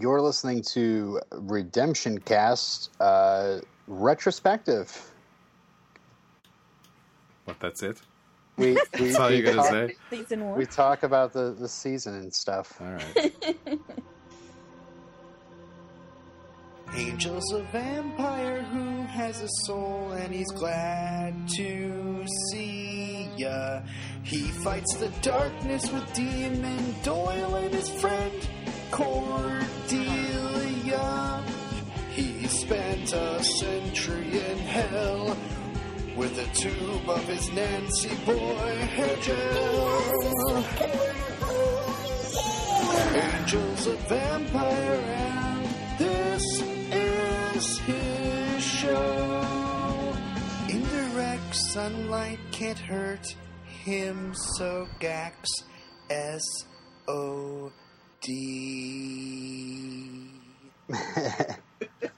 You're listening to Redemption Cast uh, retrospective. What? That's it. We, we, That's all you're gonna talk, say. Season one. We talk about the, the season and stuff. All right. Angel's a vampire who has a soul and he's glad to see ya. He fights the darkness with Demon Doyle and his friend Cordelia. He spent a century in hell with a tube of his Nancy boy hair gel. Angel's a vampire and this is his show. Indirect sunlight can't hurt him, so Gax S O D.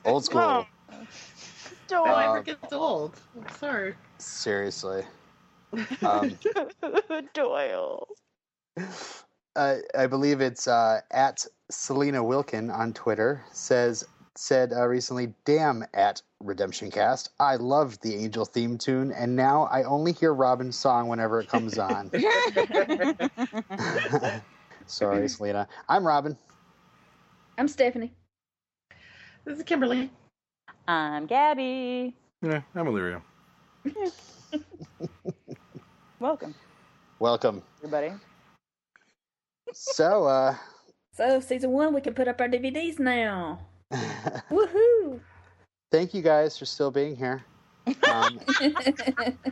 Old school. Oh. No, Uh, I forget it's old. I'm sorry. Seriously. Um, Doyle. uh, I believe it's uh, at Selena Wilkin on Twitter says said uh, recently, "Damn at Redemption Cast, I love the Angel theme tune, and now I only hear Robin's song whenever it comes on." Sorry, Selena. I'm Robin. I'm Stephanie. This is Kimberly. I'm Gabby. Yeah, I'm Alirio. Welcome, Welcome. everybody. So, uh, So season one, we can put up our DVDs now. Woohoo! thank you guys for still being here. Um,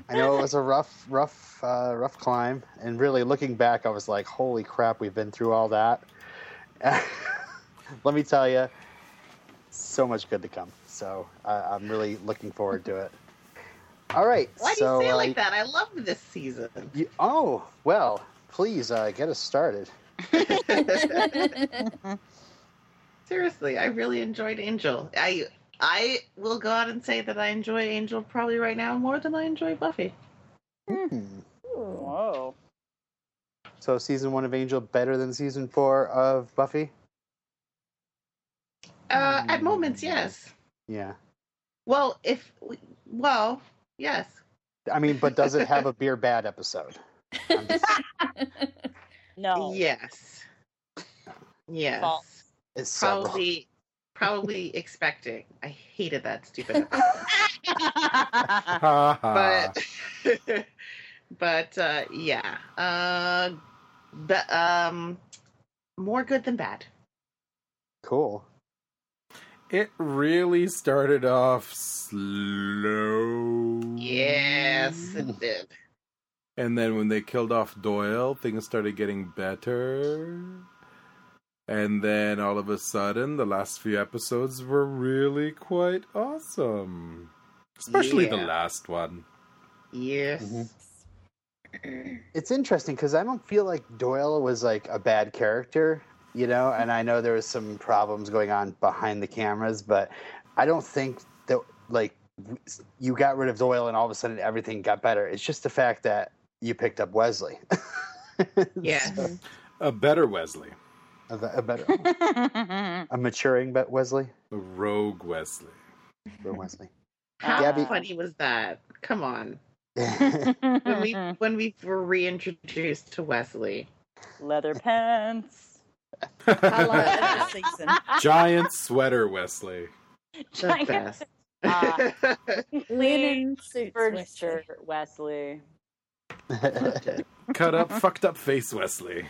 I know it was a rough, rough, uh, rough climb, and really looking back, I was like, "Holy crap, we've been through all that." Let me tell you, so much good to come. So I I'm really looking forward to it. All right. Why do so, you say it uh, like that? I love this season. you- oh well, please uh, get us started. Seriously, I really enjoyed Angel. I I will go out and say that I enjoy Angel probably right now more than I enjoy Buffy. Hmm. Whoa. So season one of Angel better than season four of Buffy? Uh, at moments, yes. Yeah. Well, if well, yes. I mean, but does it have a beer bad episode? Just- No. Yes. Yes. False. it's several. Probably probably expecting. I hated that stupid episode. Ha ha. but but uh yeah. Uh but um more good than bad. Cool. It really started off slow. Yes, it did. And then when they killed off Doyle, things started getting better. And then all of a sudden, the last few episodes were really quite awesome. Especially the last one. Yes. Mhm. It's interesting because I don't feel like Doyle was like a bad character, you know, and I know there was some problems going on behind the cameras, but I don't think that like you got rid of Doyle and all of a sudden everything got better. It's just the fact that you picked up Wesley. yeah. So, A better Wesley. A, a better, a maturing but Wesley. A rogue Wesley. Or Wesley. How Gabby- funny was that? Come on. When we when we were reintroduced to Wesley. Leather pants. I love this season. Giant sweater Wesley. The Giant best. uh, Linen suits. bird Wesley. shirt, Wesley. Cut up, fucked up face Wesley.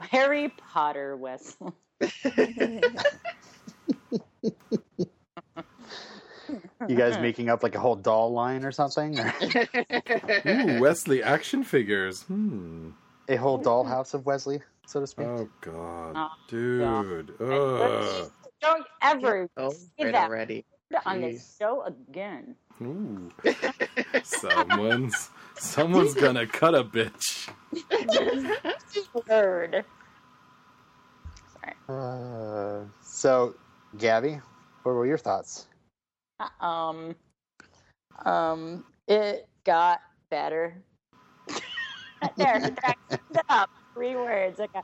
Aw. Harry Potter, Wesley. you guys making up like a whole doll line or something? Or Ooh, Wesley action figures. Hmm. a whole dollhouse of Wesley, so to speak? Oh god, Oh, dude. Ugh. Don't ever oh, say right that already. on this show again. Ooh. Someone's someone's gonna cut a bitch. Word. Uh, so, Gabby, what were your thoughts? Um, um, it got better. there, that summed up. Three words. Okay.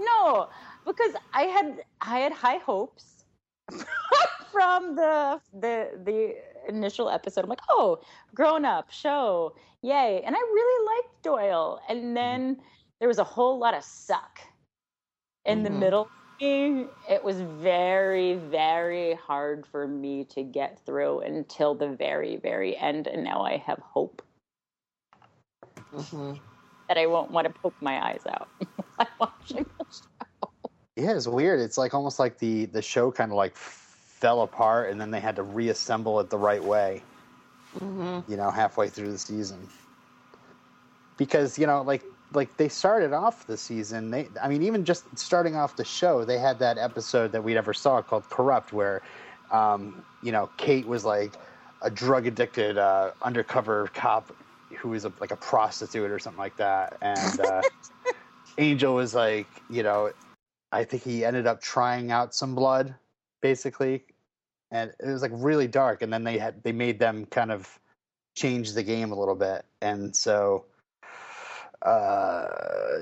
no, because I had I had high hopes from the the the initial episode. I'm like, oh, grown up show, yay! And I really liked Doyle. And then there was a whole lot of suck in the Mhm. middle. It was very very hard for me to get through until the very very end, and now I have hope hmm that I won't want to poke my eyes out while watching the show. Yeah, it's weird. It's like almost like the the show kind of like fell apart, and then they had to reassemble it the right way. Hmm You know, halfway through the season, because you know, like like they started off the season. They, I mean, even just starting off the show, they had that episode that we never saw called "Corrupt," where um, you know Kate was like a drug addicted uh, undercover cop who was a, like a prostitute or something like that, and uh, Angel was like, you know, I think he ended up trying out some blood, basically, and it was like really dark. And then they had they made them kind of change the game a little bit, and so uh,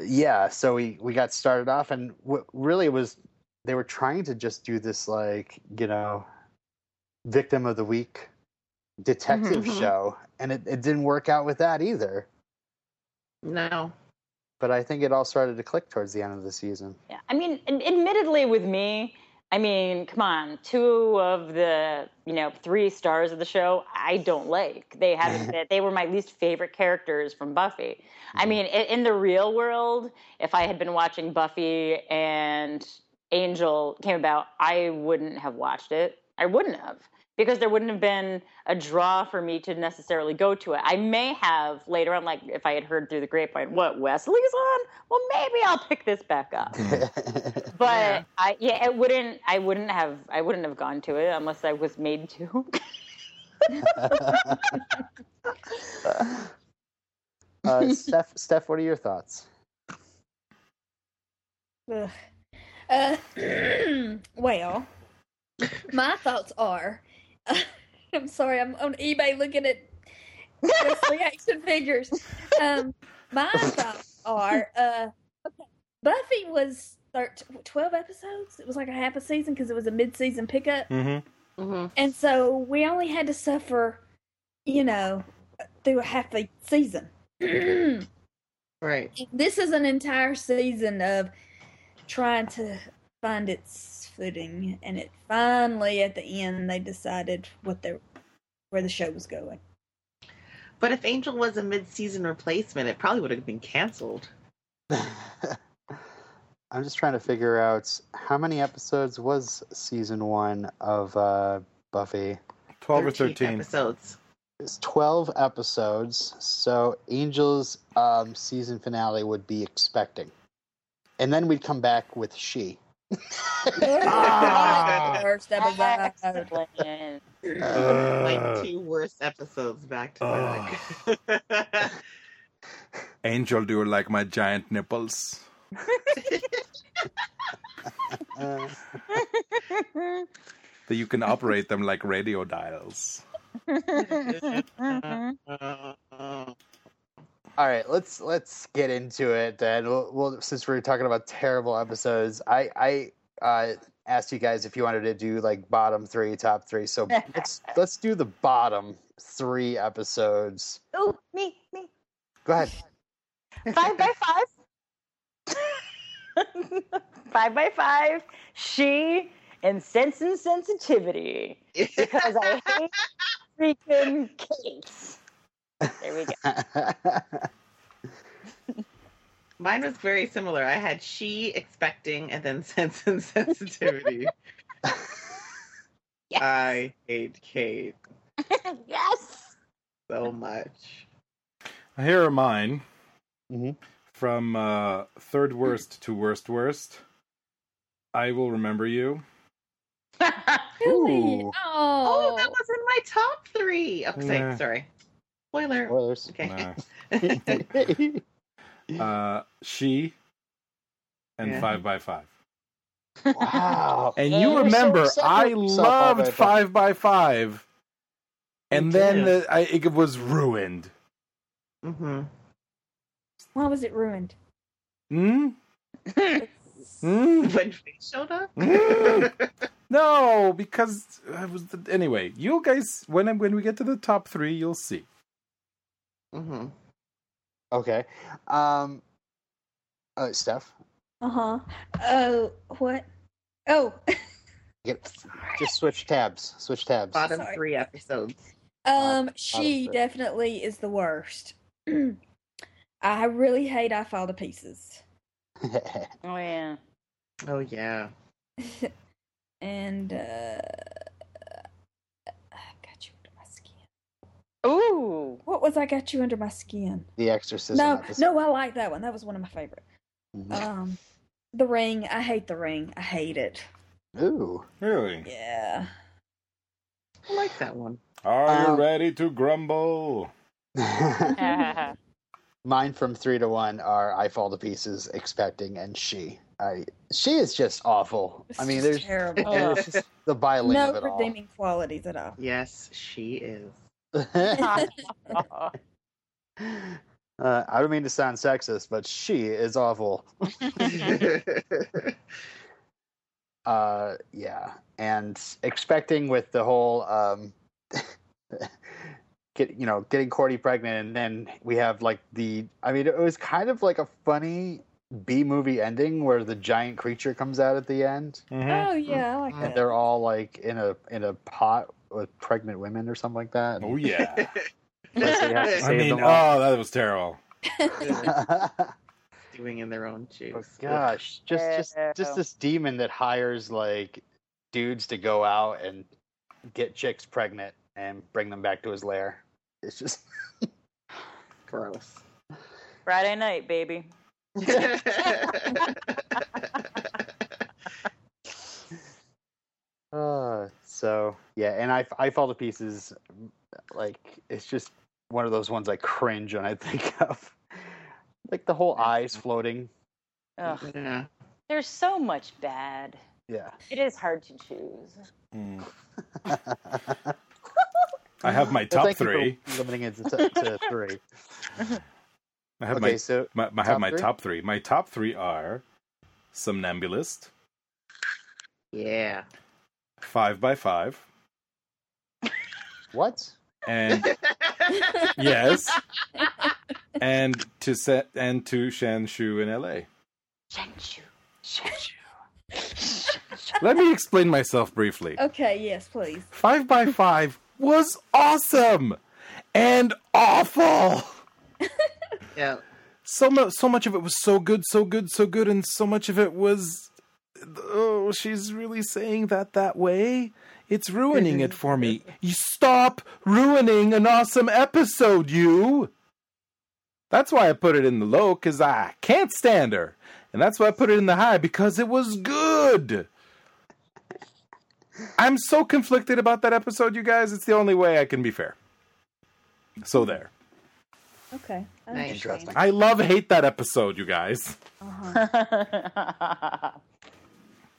yeah, so we we got started off, and what really was they were trying to just do this like you know victim of the week detective Mhm. show, and it, it didn't work out with that either. No. But I think it all started to click towards the end of the season. Yeah, I mean, admittedly, with me, I mean, come on, two of the you know three stars of the show, I don't like. They haven't. they were my least favorite characters from Buffy. I Mhm. mean, in the real world, if I had been watching Buffy and Angel came about, I wouldn't have watched it. I wouldn't have because there wouldn't have been a draw for me to necessarily go to it. I may have later on, like if I had heard through the grapevine, what Wesley's on. Well, maybe I'll pick this back up but Yeah. I yeah, it wouldn't. I wouldn't have. I wouldn't have gone to it unless I was made to. uh, Steph, Steph, what are your thoughts? Ugh. Uh, well, my thoughts are. I'm sorry, I'm on eBay looking at Wesley action figures. Um, my thoughts are. Uh, okay, Buffy was thir- 12 episodes. It was like a half a season because it was a mid-season pickup, Mm-hmm. hmm and so we only had to suffer, you know, through a half a season. Right. this is an entire season of trying to find its footing and it finally at the end they decided what they where the show was going But if Angel was a mid-season replacement, it probably would have been canceled. I'm just trying to figure out how many episodes was season one of uh, Buffy. 12 or 13. episodes. It's 12 episodes, so Angel's um, season finale would be expecting. And then we'd come back with She. First episode Excellent. like two worst episodes back to back. Angel, do you like my giant nipples? Uh, That you can operate them like radio dials. All right, let's let's get into it. And we'll, we'll since we're talking about terrible episodes, I I uh, asked you guys if you wanted to do like bottom three, top three. So let's let's do the bottom three episodes. oh, me, me. Go ahead. Five by five. five by five. She and Sense and Sensitivity because I hate freaking cakes. There we go. Mine was very similar. I had she expecting and then sense and sensitivity. Yes. I hate Kate yes. so much. Here are mine. Mhm. From uh, third worst to worst worst. I will remember you. really Ooh. Oh, oh that was in my top three. Say- Yeah. sorry. Spoiler. Spoilers. Okay. Nah. Uh, she and Yeah. five by five. wow. And Yeah, you remember, so I separate yourself all loved right there. five by five, and then the, I, it was ruined. hmm why was it ruined Hmm? Mm. when Faith showed up. Mm. No, because I was the, anyway. You guys, when when we get to the top three, you'll see. Hmm Okay. Um. Uh, Steph, Uh huh. Oh, what? Oh, get, just switch tabs. Switch tabs. Bottom Sorry. three episodes. um, of she definitely is the worst. I really hate I Fall to Pieces. Oh yeah. Oh yeah. and, uh, I got you under my skin. Ooh. What was I got you under my skin? the Exorcism. no, episode. no, I like that one. That was one of my favorite. Mhm. Um, The Ring. I hate The Ring. I hate it. Ooh. Really? Yeah. I like that one. Are you Um, ready to grumble? Mine from three to one are I fall to pieces, expecting, and she. I she is just awful. It's I mean, just there's, terrible. there's just the biling no of it all. redeeming qualities at all. Yes, she is. uh, I don't mean to sound sexist, but she is awful. Uh, yeah, and expecting with the whole um, get you know getting Cordy pregnant, and then we have like the. I mean, it was kind of like a funny B movie ending where the giant creature comes out at the end, Mhm. Oh yeah, I like that. and they're all like in a in a pot with pregnant women or something like that. Oh yeah. Plus they have to I mean, oh, that was terrible. Doing in their own juice. Oh, gosh, just just just this demon that hires like dudes to go out and get chicks pregnant and bring them back to his lair. It's just Gross. Friday night, baby. uh so yeah, and I I fall to pieces like it's just one of those ones I cringe when I think of. Like the whole eyes floating. Ugh. yeah. There's so much bad. Yeah. It is hard to choose. Mm. I have my top Thank you for three. limiting it to, to three. I have okay, my, so my, I have my three? top three. My top three are Somnambulist, Yeah. Five by Five, what? and yes, and to set and to Shanshu in L.A. Shanshu. Let me explain myself briefly. Okay, yes, please. Five by Five was awesome and awful. Yeah. So much, so much of it was so good, so good, so good, and so much of it was. Oh, she's really saying that that way. It's ruining it for me. You stop ruining an awesome episode, you. That's why I put it in the low, because I can't stand her. And that's why I put it in the high, because it was good. I'm so conflicted about that episode, you guys. It's the only way I can be fair. So there. Okay. I Nice. Interesting. I love hate that episode, you guys. Uh-huh.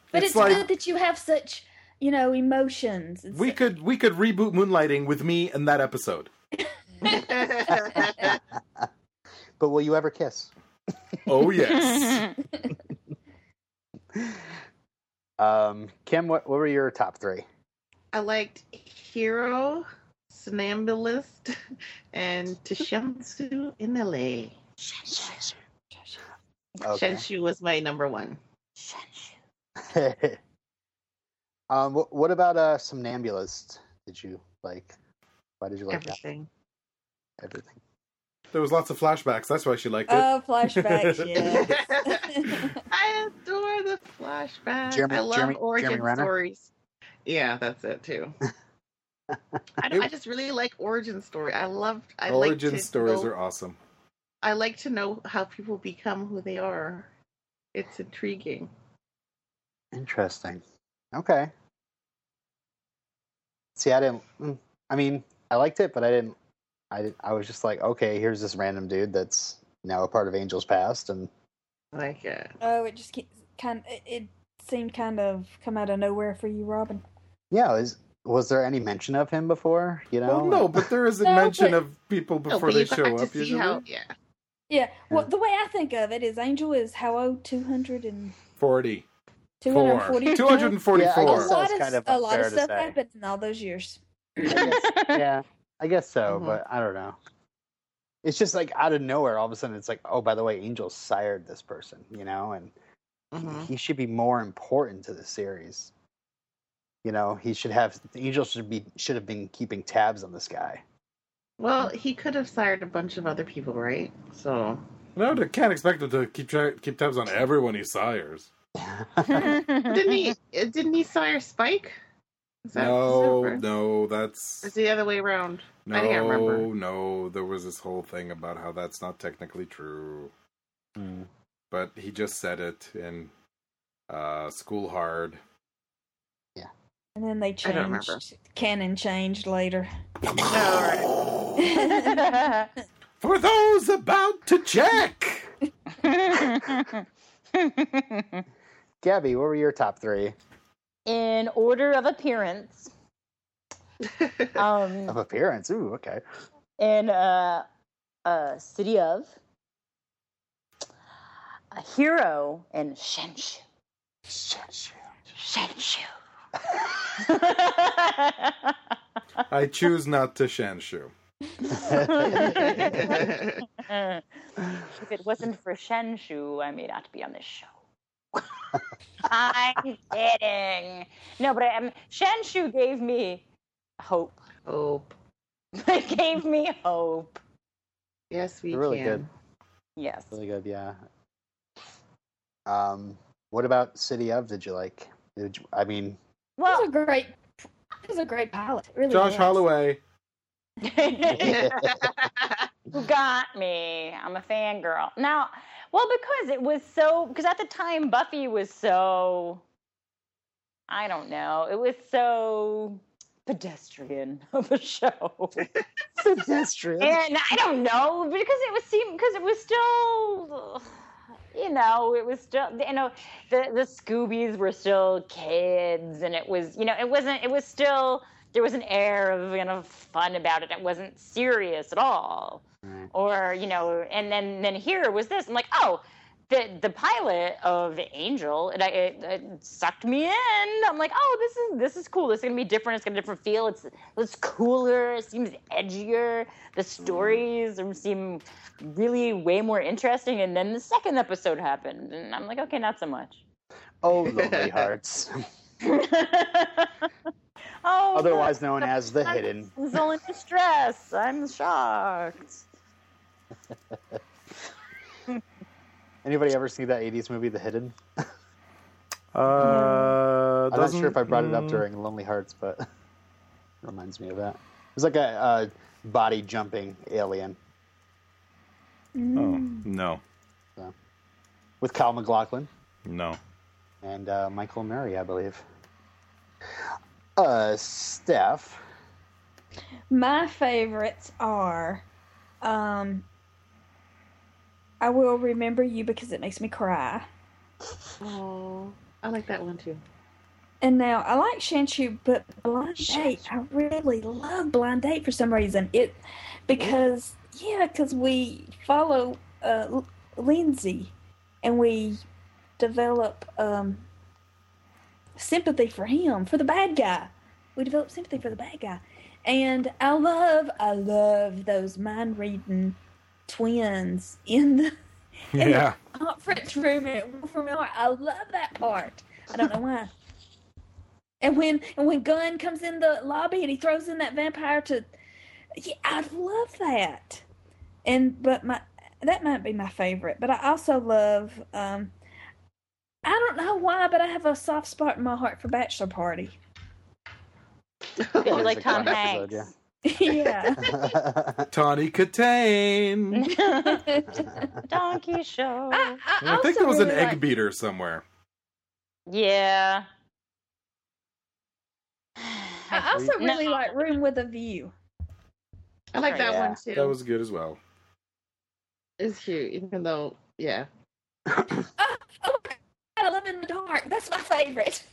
But It's it's, like- good that you have such, you know, emotions. It's We could we could reboot Moonlighting with me and that episode. But will you ever kiss? Oh yes. Um, Kim, what, what were your top three? I liked Hero, Somnambulist, and To Shanshu in LA. Okay. Shanshu was my number one. um, what, what about uh, Somnambulist? Did you like? Why did you like Everything. that? Everything. there was lots of flashbacks. That's why she liked it. Oh, flashbacks, yeah. I adore the flashbacks. Jeremy- I love Jeremy- origin Jeremy stories. Yeah, that's it too. I, don't- I just really like origin story. I love. I Origin like stories know, are awesome. I like to know how people become who they are. It's intriguing. Interesting. Okay. See, I didn't. mm, I mean, I liked it, but I didn't. I did, I was just like, okay, here's this random dude that's now a part of Angel's past, and I like it. oh, it just kind. It, it seemed kind of come out of nowhere for you, Robin. yeah, is was there any mention of him before? You know? Well, no, but there is a No, mention but- of people before but they show up. see Usually, how- yeah. Yeah. Well, the way I think of it is Angel is how old? Two hundred and Forty. Two Four. hundred forty. Two hundred and forty-four. Yeah, I A guess lot that's of, kind of a lot of to stuff say. happened in all those years. I guess, yeah, I guess so, Mhm. but I don't know. It's just like out of nowhere, all of a sudden, it's like, oh, by the way, Angel sired this person, you know, and Mhm. he should be more important to the series. You know, he should have Angel should be should have been keeping tabs on this guy. Well, he could have sired a bunch of other people, right? So No, they can't expect him to keep tra- keep tabs on everyone he sires. Didn't he? uh, Didn't he sire Spike? Is that- is that No, right? no, that's It's the other way around. no, I can't remember. no. There was this whole thing about how that's not technically true, Hmm. but he just said it in uh, School Hard. Yeah, and then they I don't remember. changed. Canon changed later. No, right. For those about to check. Gabby, what were your top three In order of appearance, um, of appearance? Ooh, okay. in uh, uh, City of, a hero in Shanshu. Shanshu. Shanshu. I choose not to Shanshu. if it wasn't for Shanshu, I may not be on this show. I'm kidding. No, but I, um, Shanshu gave me hope. Hope. it gave me hope. Yes, we They're really can. good. Yes. Really good, yeah. Um, what about City of? Did you like? Did you, I mean, It was a great. It was a great pilot. It really Josh was. Holloway. who got me. I'm a fangirl. Now, well, because it was so, because at the time Buffy was so, I don't know, it was so pedestrian of a show. pedestrian. and I don't know, because it was seem, because it was still, you know, it was still, you know, the, the Scoobies were still kids, and it was, you know, it wasn't, it was still, there was an air of, you know, fun about it. It wasn't serious at all. Right. or you know and then then here was this. I'm like oh the the pilot of angel it, it, it sucked me in. I'm like oh this is this is cool. This is gonna be different. It's got a different feel. It's it's cooler. It seems edgier. The stories mm. seem really way more interesting. And then the second episode happened and i'm like okay not so much. Oh, Lonely Hearts, oh otherwise known as The I'm Hidden. still in distress i'm shocked Anybody ever see that '80s movie, The Hidden? Uh, I'm not sure if I brought it up mm, during Lonely Hearts, but it reminds me of that. It's like a, uh body jumping alien Oh Mm. no, with Kyle MacLachlan no. and uh, Michael Murray, I believe. Uh, Steph. My favorites are, um, I will remember you because it makes me cry. Oh, I like that one too. And now I like Shanshu, but Blind Date, I really love Blind Date for some reason. It because yeah, because we follow uh, Lindsey, and we develop um, sympathy for him, for the bad guy. We develop sympathy for the bad guy, and I love, I love those mind reading twins in the in Yeah, the conference room at Wolfram Miller. I love that part. I don't know why. And when and when Gunn comes in the lobby and he throws in that vampire to, yeah, I love that. And but my that might be my favorite. But I also love. um I don't know why, but I have a soft spot in my heart for Bachelor Party. Because you like Tom Hanks. episode, yeah. Tawny Kitaen. Donkey show. I, I, I think there was an egg like- beater somewhere. Yeah. I also No. really like Room with a View. I like oh, that Yeah. one too. That was good as well. It's cute, even though yeah. Oh, I love in the dark. That's my favorite.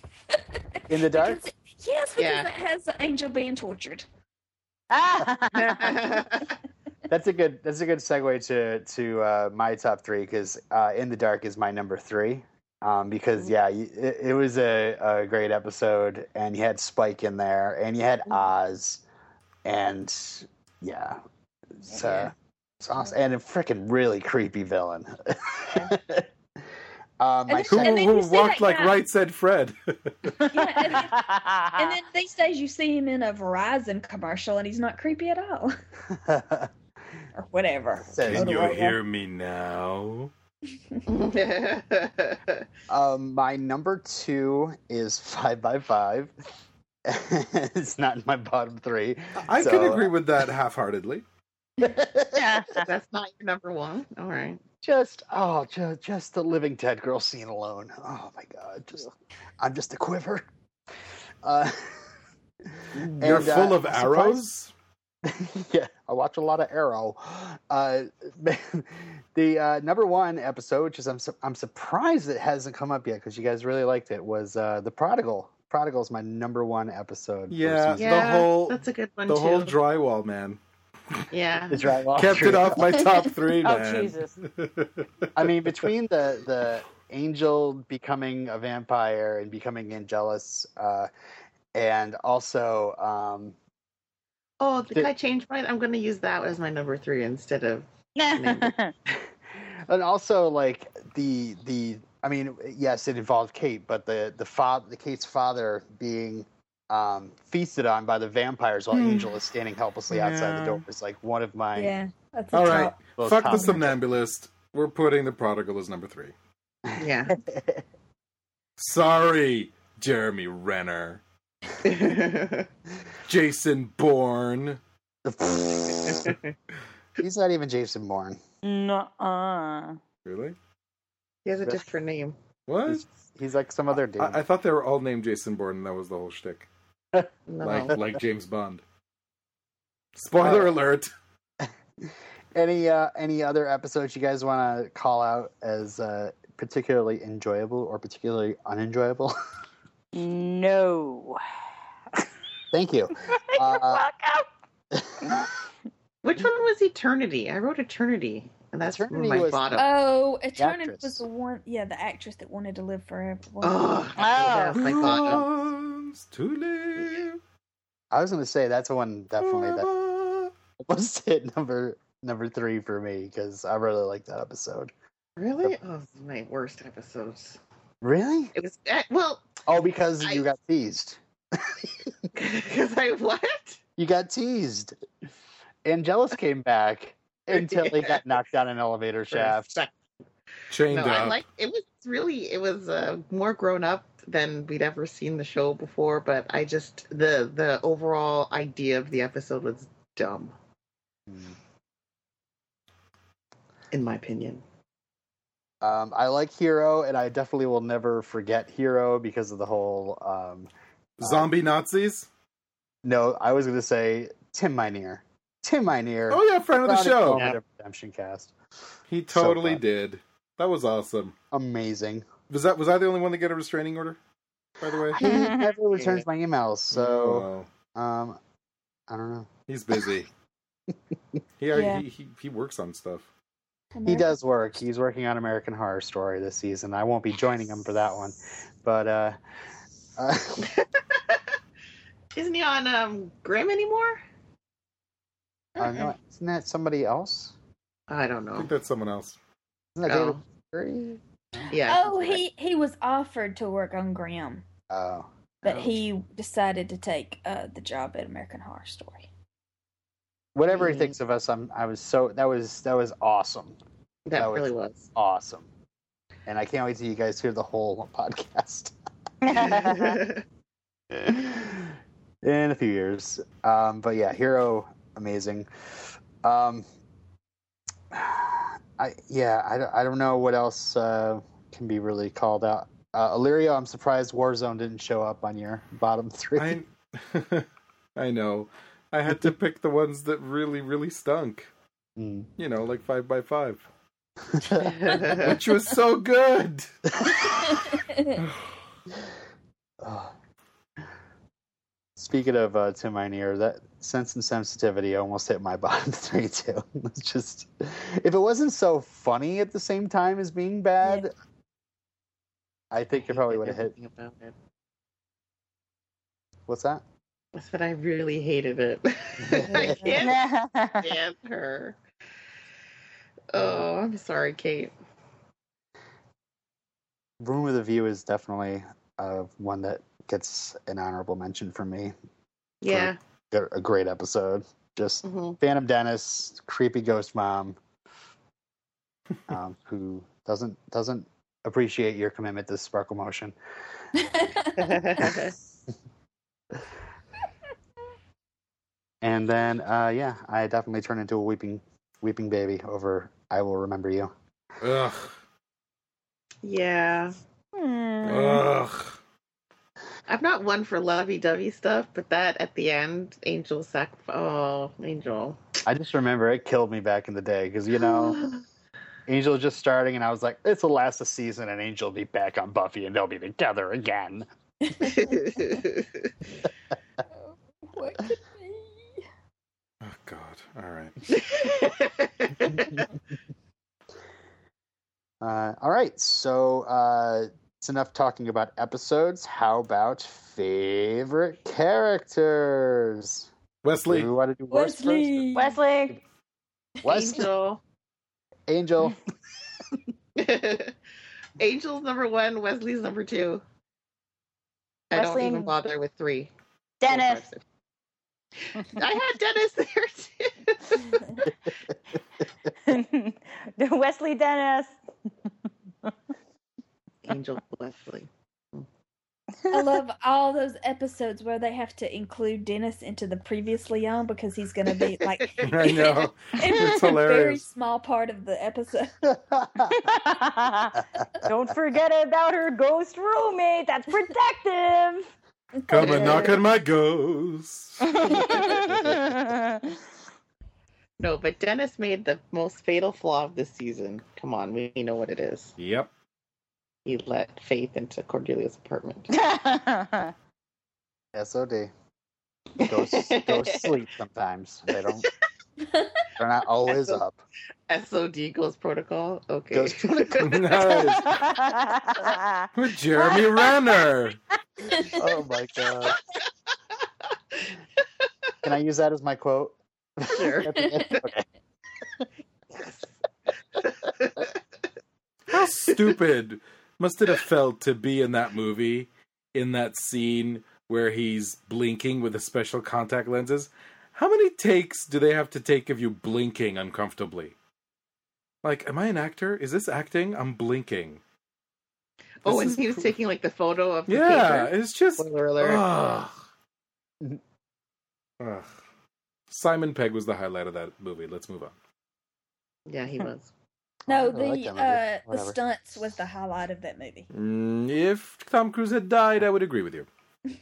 In the dark? Because- yes, because Yeah. it has the angel being tortured. Ah. that's a good. That's a good segue to to uh, my top three because uh, In the Dark is my number three. um, because yeah, it, it was a, a great episode, and you had Spike in there, and you had Oz, and yeah, it's, uh, it's awesome, and a freaking really creepy villain. um, my then- Who, and then who you walked that like guy- right said Fred. Yeah, and, and then these days you see him in a Verizon commercial and he's not creepy at all. or whatever. Says- Can you Motorola. hear me now? Um, my number two is five by five. it's not in my bottom three. I So- can agree with that half-heartedly. That's not your number one. All right. Just oh, just just the living dead girl scene alone. Oh my god, just I'm just a quiver. Uh, You're and, uh, full of I'm arrows. yeah, I watch a lot of Arrow. Uh, the uh, number one episode, which is I'm su- I'm surprised it hasn't come up yet because you guys really liked it, was uh, the Prodigal. Prodigal is my number one episode. for Yeah, The whole- that's a good one The too. whole drywall man yeah. It's right. well, kept true. it off my top three. man. Oh Jesus. I mean, between the the angel becoming a vampire and becoming Angelus, uh, and also um, Oh, did The- I change mine? I'm going to use that as my number three instead of. and also like the the I mean, yes, it involved Kate, but the the father, the Kate's father being um, feasted on by the vampires while Hmm. Angel is standing helplessly outside the door is like one of my Yeah, that's a All top. fuck the top- somnambulist. We're putting the prodigal as number three. Yeah. Sorry, Jeremy Renner, Jason Bourne. He's not even Jason Bourne. Nuh-uh. Really? he has a different name. What? He's, he's like some other dude. I, I thought they were all named Jason Bourne, and that was the whole shtick. No. Like like James Bond. Spoiler Uh, alert. any uh, any other episodes you guys want to call out as uh, particularly enjoyable or particularly unenjoyable? No. Thank you. You're Uh, welcome. Which one was Eternity? I wrote Eternity, and that's Eternity my was- bottom. Oh, Eternity actress. was the one. Yeah, the actress that wanted to live forever. oh, Oh. that's my Who bottom. wants to live? I was going to say that's the one definitely that forever? was hit number number three for me because I really like that episode. Really? Oh, my worst episodes. Really? It was eh, well Oh, because I- you got teased. because I what? You got teased. Angelus came back until he got knocked down an elevator shaft. Chained No, up. I like it was really it was uh, more grown up than we'd ever seen the show before, but I just the the overall idea of the episode was dumb in my opinion. Um, I like Hero, and I definitely will never forget Hero because of the whole. Um, Zombie Nazis? no, I was going to say Tim Minear. Tim Minear. Oh yeah, friend of the show. Moment of Redemption cast. He totally fun. did. That was awesome. Amazing. Was that was I the only one to get a restraining order? By the way, He never returns my emails, so Oh, um, I don't know. he's busy. he, Yeah. he he he works on stuff. He does work. He's working on American Horror Story this season. I won't be joining him for that one, but uh, uh Isn't he on um Grimm anymore? I don't. Isn't that somebody else? I don't know. I know. think that's someone else. Isn't that Oh. David Fury? Yeah. Oh, he he was offered to work on Grimm, Oh, but Oh. he decided to take uh, the job at American Horror Story. whatever he Mm. thinks of us, I'm. I was so that was that was awesome, that, that was- really was. awesome, and I can't wait till you guys hear the whole podcast in a few years. Um, but yeah, Hero, amazing. Um, I yeah, I don't, I don't know what else uh, can be really called out. Uh, Alirio, I'm surprised Warzone didn't show up on your bottom three. I I know. I had to pick the ones that really really stunk. Mm. You know, like five by five, which was so good. Oh. Speaking of uh, Tim Minear, that Sense and Sensitivity almost hit my bottom three too. It's just if it wasn't so funny at the same time as being bad, I think it probably would have hit. About it. What's that? I said I really hated it. I can't That's stand her. Oh, I'm sorry, Kate. Room with a View is definitely uh, one that gets an honorable mention from me. Yeah. A a great episode. Just hmm Phantom Dennis, creepy ghost mom, um, who doesn't doesn't appreciate your commitment to sparkle motion. And then, uh, yeah, I definitely turn into a weeping weeping baby over "I Will Remember You." Ugh. yeah. Hmm. Ugh. I'm not one for lovey-dovey stuff, but that at the end, Angel sac. Oh, Angel. I just remember it killed me back in the day because you know Angel was just starting, and I was like, "This will last a season, and Angel will be back on Buffy, and they'll be together again." what could be? Oh God. All right. Uh, all right, so uh, it's enough talking about episodes. How about favorite characters? Wesley. Do we want to do? Wesley. Wesley. Wesley. Angel. Angel. Angel's number one. Wesley's number two. I don't even bother with three. Dennis. Four, five, six. I had Dennis there too. Wesley Dennis. Angel Wesley. I love all those episodes where they have to include Dennis into the previously on because he's going to be like I know. It's a very small part of the episode. Don't forget about her ghost roommate. That's protective. Come and knock on my ghost. No, but Dennis made the most fatal flaw of this season. Come on, we know what it is. Yep. He let Faith into Cordelia's apartment. SOD. Ghosts, ghosts sleep sometimes. They don't. They're not always SOD. up. SOD goes Protocol. Okay. Ghost protocol. nice. With Jeremy Renner. Oh my god! Can I use that as my quote? Sure. At the end? Okay. How stupid must it have felt to be in that movie, in that scene where he's blinking with the special contact lenses? How many takes do they have to take of you blinking uncomfortably? Like, am I an actor? Is this acting? I'm blinking. Oh, and is he was cool. taking like the photo of the Yeah, paper. it's just. Spoiler alert. Ugh. Ugh. Simon Pegg was the highlight of that movie. Let's move on. Yeah, he was. No, the like uh, the stunts was the highlight of that movie. Mm, if Tom Cruise had died, I would agree with you.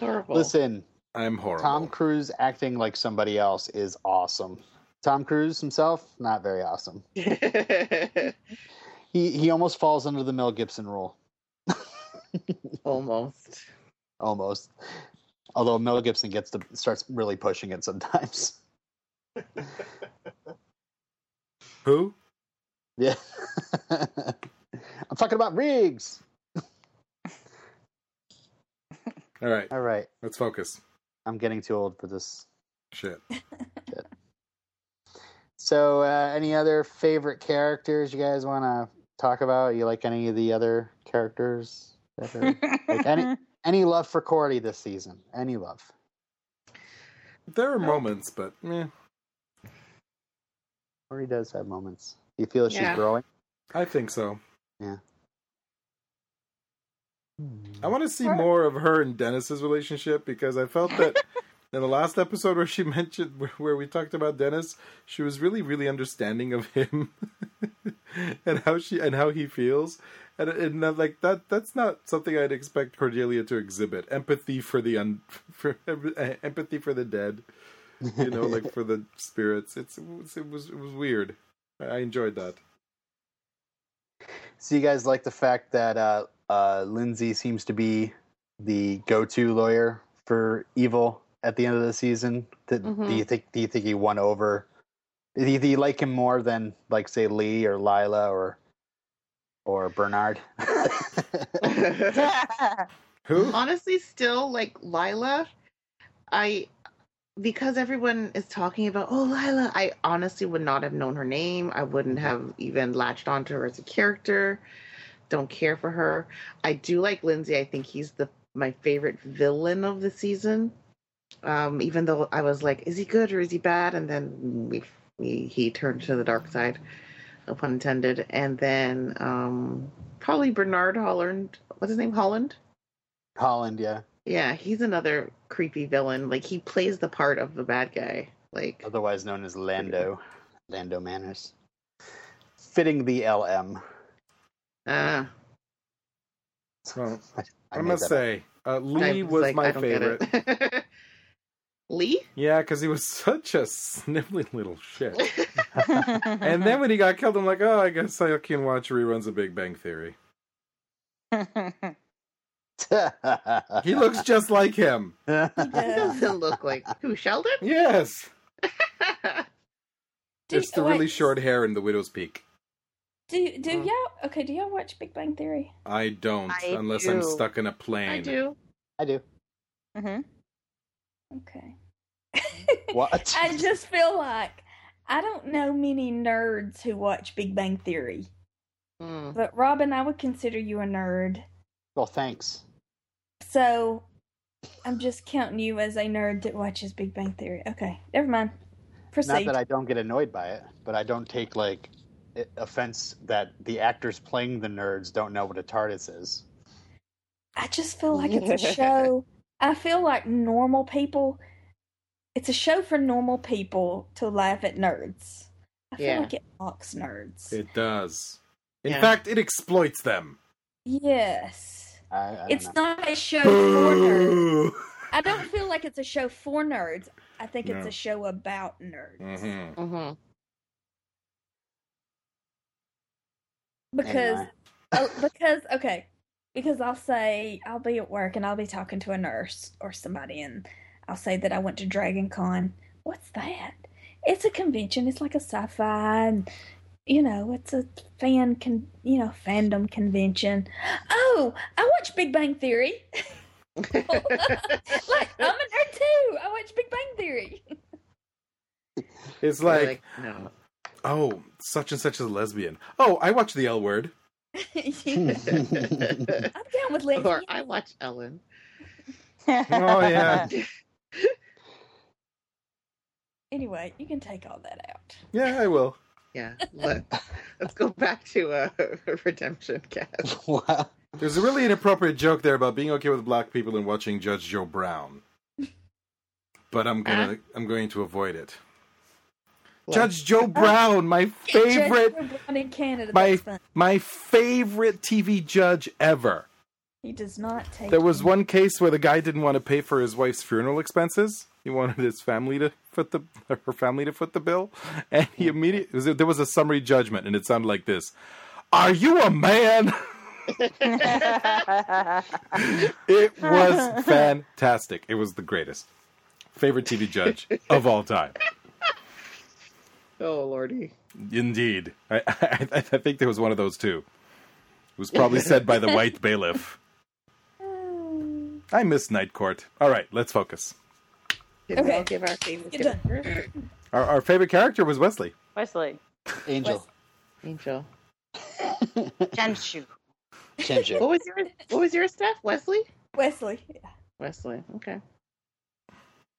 Horrible. Listen, I'm horrible. Tom Cruise acting like somebody else is awesome. Tom Cruise himself, not very awesome. He he almost falls under the Mel Gibson rule, Almost. almost. Although Mel Gibson gets to starts really pushing it sometimes. Who? Yeah, I'm talking about Riggs. All right, All right, let's focus. I'm getting too old for this. Shit. So, uh, any other favorite characters you guys want to talk about? You like any of the other characters? that are- like any any love for Cordy this season? Any love? There are moments, but eh, Cordy does have moments. Do you feel she's growing? I think so. Yeah. I want to see Her- more of her and Dennis's relationship because I felt that in the last episode where she mentioned where we talked about Dennis, she was really really understanding of him and how she and how he feels. And, and that, like that that's not something I'd expect Cordelia to exhibit. Empathy for the un, for empathy for the dead, you know, like for the spirits. It's it was it was, it was weird. I enjoyed that. So you guys like the fact that uh, uh, Lindsey seems to be the go-to lawyer for evil at the end of the season? Th- Do Mhm. you think? Do you think he won over? Do you, do you like him more than, like, say, Lee or Lilah or or Bernard. Who? Honestly, still like Lilah, I because everyone is talking about oh Lilah, I honestly would not have known her name. I wouldn't have even latched onto her as a character. Don't care for her. I do like Lindsey. I think he's the my favorite villain of the season. Um, even though I was like, is he good or is he bad? And then we, we he turned to the dark side, no pun intended. And then um, probably Bernard Holland. What's his name? Holland. Holland, yeah. Yeah, he's another creepy villain. Like he plays the part of the bad guy. Like Otherwise known as Lando. Lando Manners. Fitting the LM. uh Well, I I made must say, uh, I Lee was like, my I don't get favorite. it. Lee? Yeah, because he was such a sniveling little shit. and then when he got killed, I'm like, oh, I guess I can watch reruns of Big Bang Theory. He looks just like him. He doesn't look like who Sheldon? Yes. Do- It's the really short hair and the widow's peak. Do do Mm. y'all okay? Do y'all watch Big Bang Theory? I don't, I unless I'm stuck in a plane. I do. I do. hmm Okay. What? I just feel like I don't know many nerds who watch Big Bang Theory, Hmm. but Robin, I would consider you a nerd. Well, thanks. So I'm just counting you as a nerd that watches Big Bang Theory. Okay, never mind. Proceed. Not that I don't get annoyed by it, but I don't take like offense that the actors playing the nerds don't know what a TARDIS is. I just feel like it's a show. I feel like normal people. It's a show for normal people to laugh at nerds. I feel Yeah. like it mocks nerds. It does. In Yeah. fact, it exploits them. yes. I, I It's know. not a show for nerds. I don't feel like it's a show for nerds. I think it's a show about nerds. Mhm. hmm Because oh, because okay, because I'll say I'll be at work and I'll be talking to a nurse or somebody and I'll say that I went to Dragon Con. What's that? It's a convention. It's like a sci-fi and you know, it's a fan con you know, fandom convention. Oh, I watch Big Bang Theory. like I'm a nerd too. I watch Big Bang Theory. It's Like, like, no. oh, such and such is a lesbian. Oh, I watch the L word. I'm down with lesbian. or I watch Ellen. Oh, yeah. Anyway, you can take all that out. Yeah, I will. Yeah. Let, let's go back to uh, Redemption Cast. Wow. There's a really inappropriate joke there about being okay with black people and watching Judge Joe Brown. But I'm gonna I'm going to avoid it. Judge Joe Brown, my favorite Judge Brown in Canada. my- my favorite TV judge ever. He does not take. There was one case where the guy didn't want to pay for his wife's funeral expenses. He wanted his family to foot the her family to foot the bill, and he immediately there was a summary judgment, and it sounded like this: "Are you a man?" It was fantastic. It was the greatest. Favorite TV judge of all time. Oh lordy. Indeed. I, I, I think there was one of those too. It was probably said by the white bailiff. I miss Night Court. All right, let's focus. Did we Okay. all give our favorite Get done. Our, our favorite character was Wesley. Wesley. Angel. Angel. Shanshu. Shinju. What was your What was your stuff? Wesley. Wesley. Yeah. Wesley. Okay.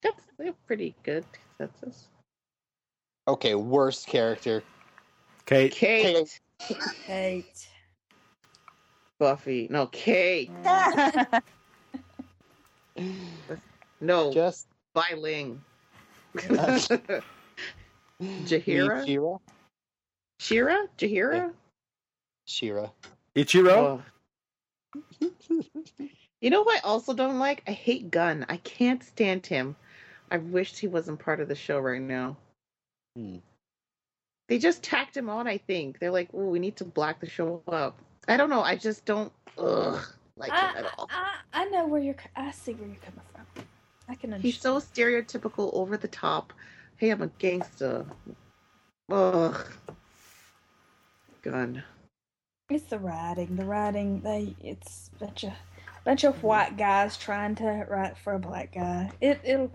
That's a pretty good consensus. Okay, worst character. Kate. Kate. Kate. Buffy. No, Kate. No, Just Bai Ling. Jhiera? Shira. Shira? Jhiera? Shira. Ichiro. Oh. You know who I also don't like? I hate Gunn. I can't stand him. I wished he wasn't part of the show right now. Hmm. They just tacked him on, I think. They're like, oh, we need to black the show up. I don't know. I just don't ugh, like I, him at all. I, I know where you're. I see where you're coming from. I can understand. He's so stereotypical, over the top. Hey, I'm a gangster. Ugh. Gunn. It's the writing. The writing. They. It's a bunch of bunch of white guys trying to write for a black guy. It. It'll.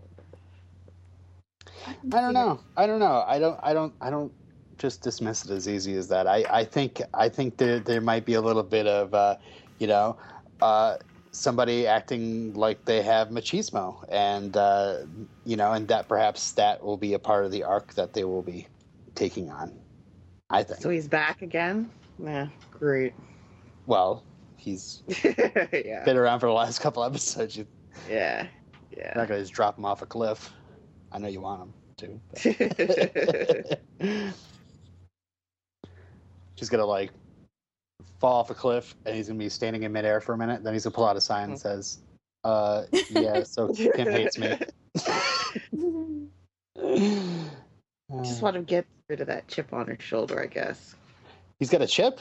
I don't know. I don't know. I don't. I don't. I don't just dismiss it as easy as that. I, I think. I think there there might be a little bit of, uh, you know, uh, somebody acting like they have machismo, and uh, you know, and that perhaps that will be a part of the arc that they will be taking on. I think. So he's back again? Yeah, great. well, he's yeah. been around for the last couple episodes. You're Yeah. not gonna just drop him off a cliff. I know you want him to. She's gonna like fall off a cliff, and he's gonna be standing in midair for a minute. Then he's gonna pull out a sign that says, "Uh, yeah, so Kim hates me." Just want to get rid of that chip on her shoulder, I guess. he's got a chip.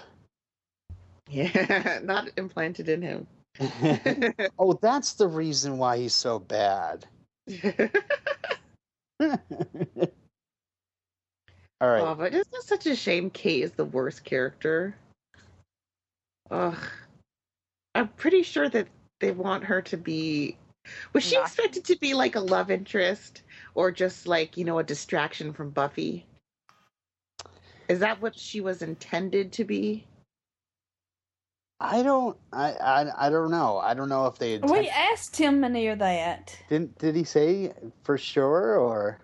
Yeah, not implanted in him. oh, that's the reason why he's so bad. All right. Oh, but isn't it such a shame Kate is the worst character? Ugh. I'm pretty sure that they want her to be. Was she Not- expected to be like a love interest or just like, you know, a distraction from Buffy? Is that what she was intended to be? I don't. I, I. I don't know. I don't know if they had we asked Tim Minear that. didn't. Did he say for sure, or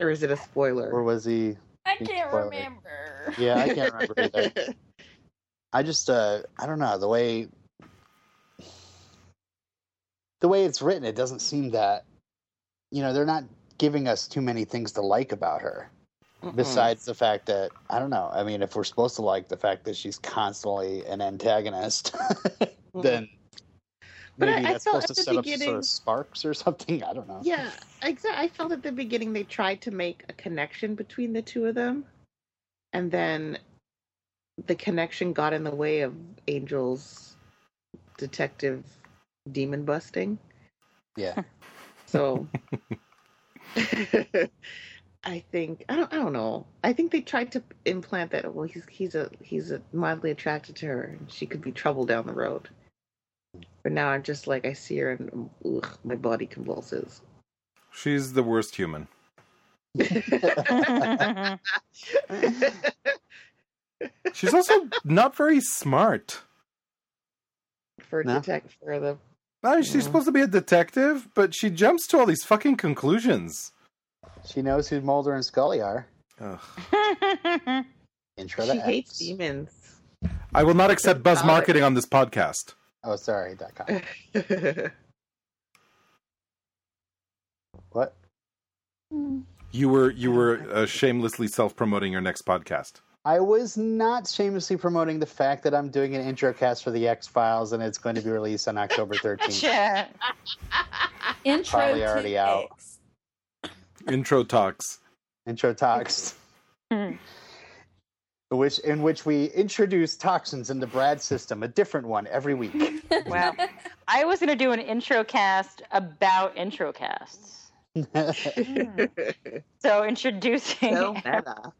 Or is it a spoiler? or was he? I can't spoiler. remember. Yeah, I can't remember either. I just. Uh. I don't know the way. The way it's written, it doesn't seem that. You know, they're not giving us too many things to like about her. Mm-mm. Besides the fact that I don't know. I mean, if we're supposed to like the fact that she's constantly an antagonist, then But maybe I- I that's felt supposed to set up sort of sparks or something. I don't know. Yeah, exactly. I felt at the beginning they tried to make a connection between the two of them, and then the connection got in the way of Angel's detective demon busting. Yeah. So I think I don't I don't know. I think they tried to implant that well he's he's a he's a mildly attracted to her and she could be trouble down the road. But now I'm just like I see her and ugh, my body convulses. She's the worst human. She's also not very smart. for No? detect for the I mean, she's supposed to be a detective, but she jumps to all these fucking conclusions. She knows who Mulder and Scully are. Ugh. Intro she to hates X. demons. I will not accept buzz Got it. marketing on this podcast. Oh, sorry. Dot com. What? You were you were uh, shamelessly self promoting your next podcast. I was not shamelessly promoting the fact that I'm doing an intro cast for the X Files and it's going to be released on October 13th. Yeah. Intro Probably to already out. X. Intro talks. Intro Talks. which in which we introduce toxins into Brad's system, a different one every week. Wow. I was going to do an intro cast about intro casts. Hmm. So introducing. so meta.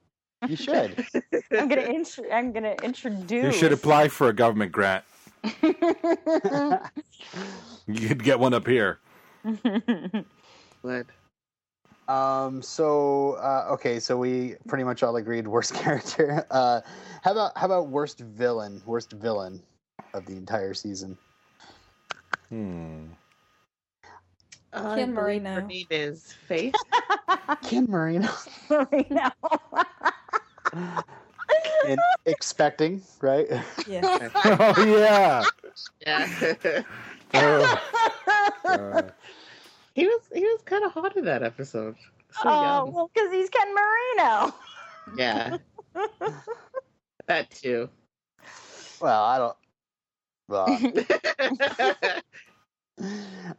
You should. I'm gonna intro- I'm gonna introduce. You should apply for a government grant. You could get one up here. But Um. So, uh, okay. So we pretty much all agreed worst character. Uh, how about how about worst villain? Worst villain of the entire season. Hmm. I Ken Marino. Her name is Faith. Ken Marino. Marino. And expecting, right? Yeah. Oh yeah. yeah. Oh, God. he was he was kind of hot in that episode. So oh, young. well, because he's Ken Marino. Yeah. that too. Well, I don't. Well, I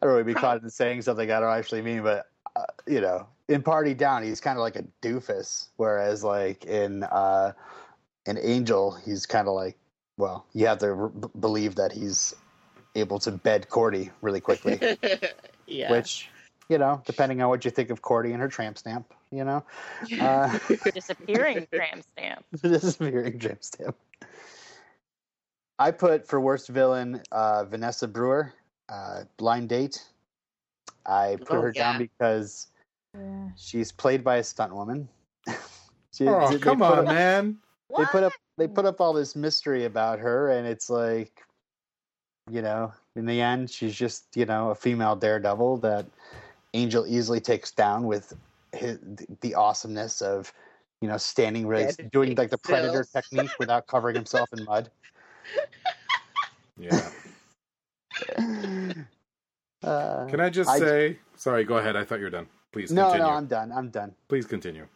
don't really be caught in saying something I don't actually mean, but uh, you know, in Party Down, he's kind of like a doofus, whereas like in uh, in Angel, he's kind of like, well, you have to r- b- believe that he's able to bed Cordy really quickly, yeah. which you know, depending on what you think of Cordy and her tramp stamp, you know, uh, Disappearing tramp stamp. this is a very tramp stamp. I put for worst villain uh, Vanessa Brewer, uh, Blind Date. I put Oh, her down because Yeah. she's played by a stunt woman. She- Oh, they come put on, up- man. They put up they put up all this mystery about her, and it's like, you know, in the end, she's just you know a female daredevil that Angel easily takes down with his, the awesomeness of you know standing right, Standing doing like the still. predator technique without covering himself in mud. Yeah. Uh, Can I just I- say? Sorry, go ahead. I thought you were done. Please no, continue. no, I'm done. I'm done. Please continue.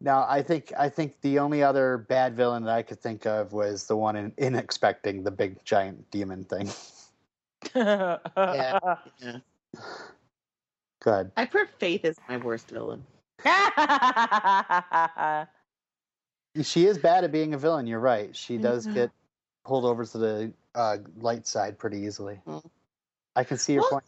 Now, I think I think the only other bad villain that I could think of was the one in, in expecting the big giant demon thing. Yeah. Yeah. Go. I put Faith as my worst villain. She is bad at being a villain. You're right. She does Mhm. get pulled over to the uh, light side pretty easily. Mm. I can see your Well- point.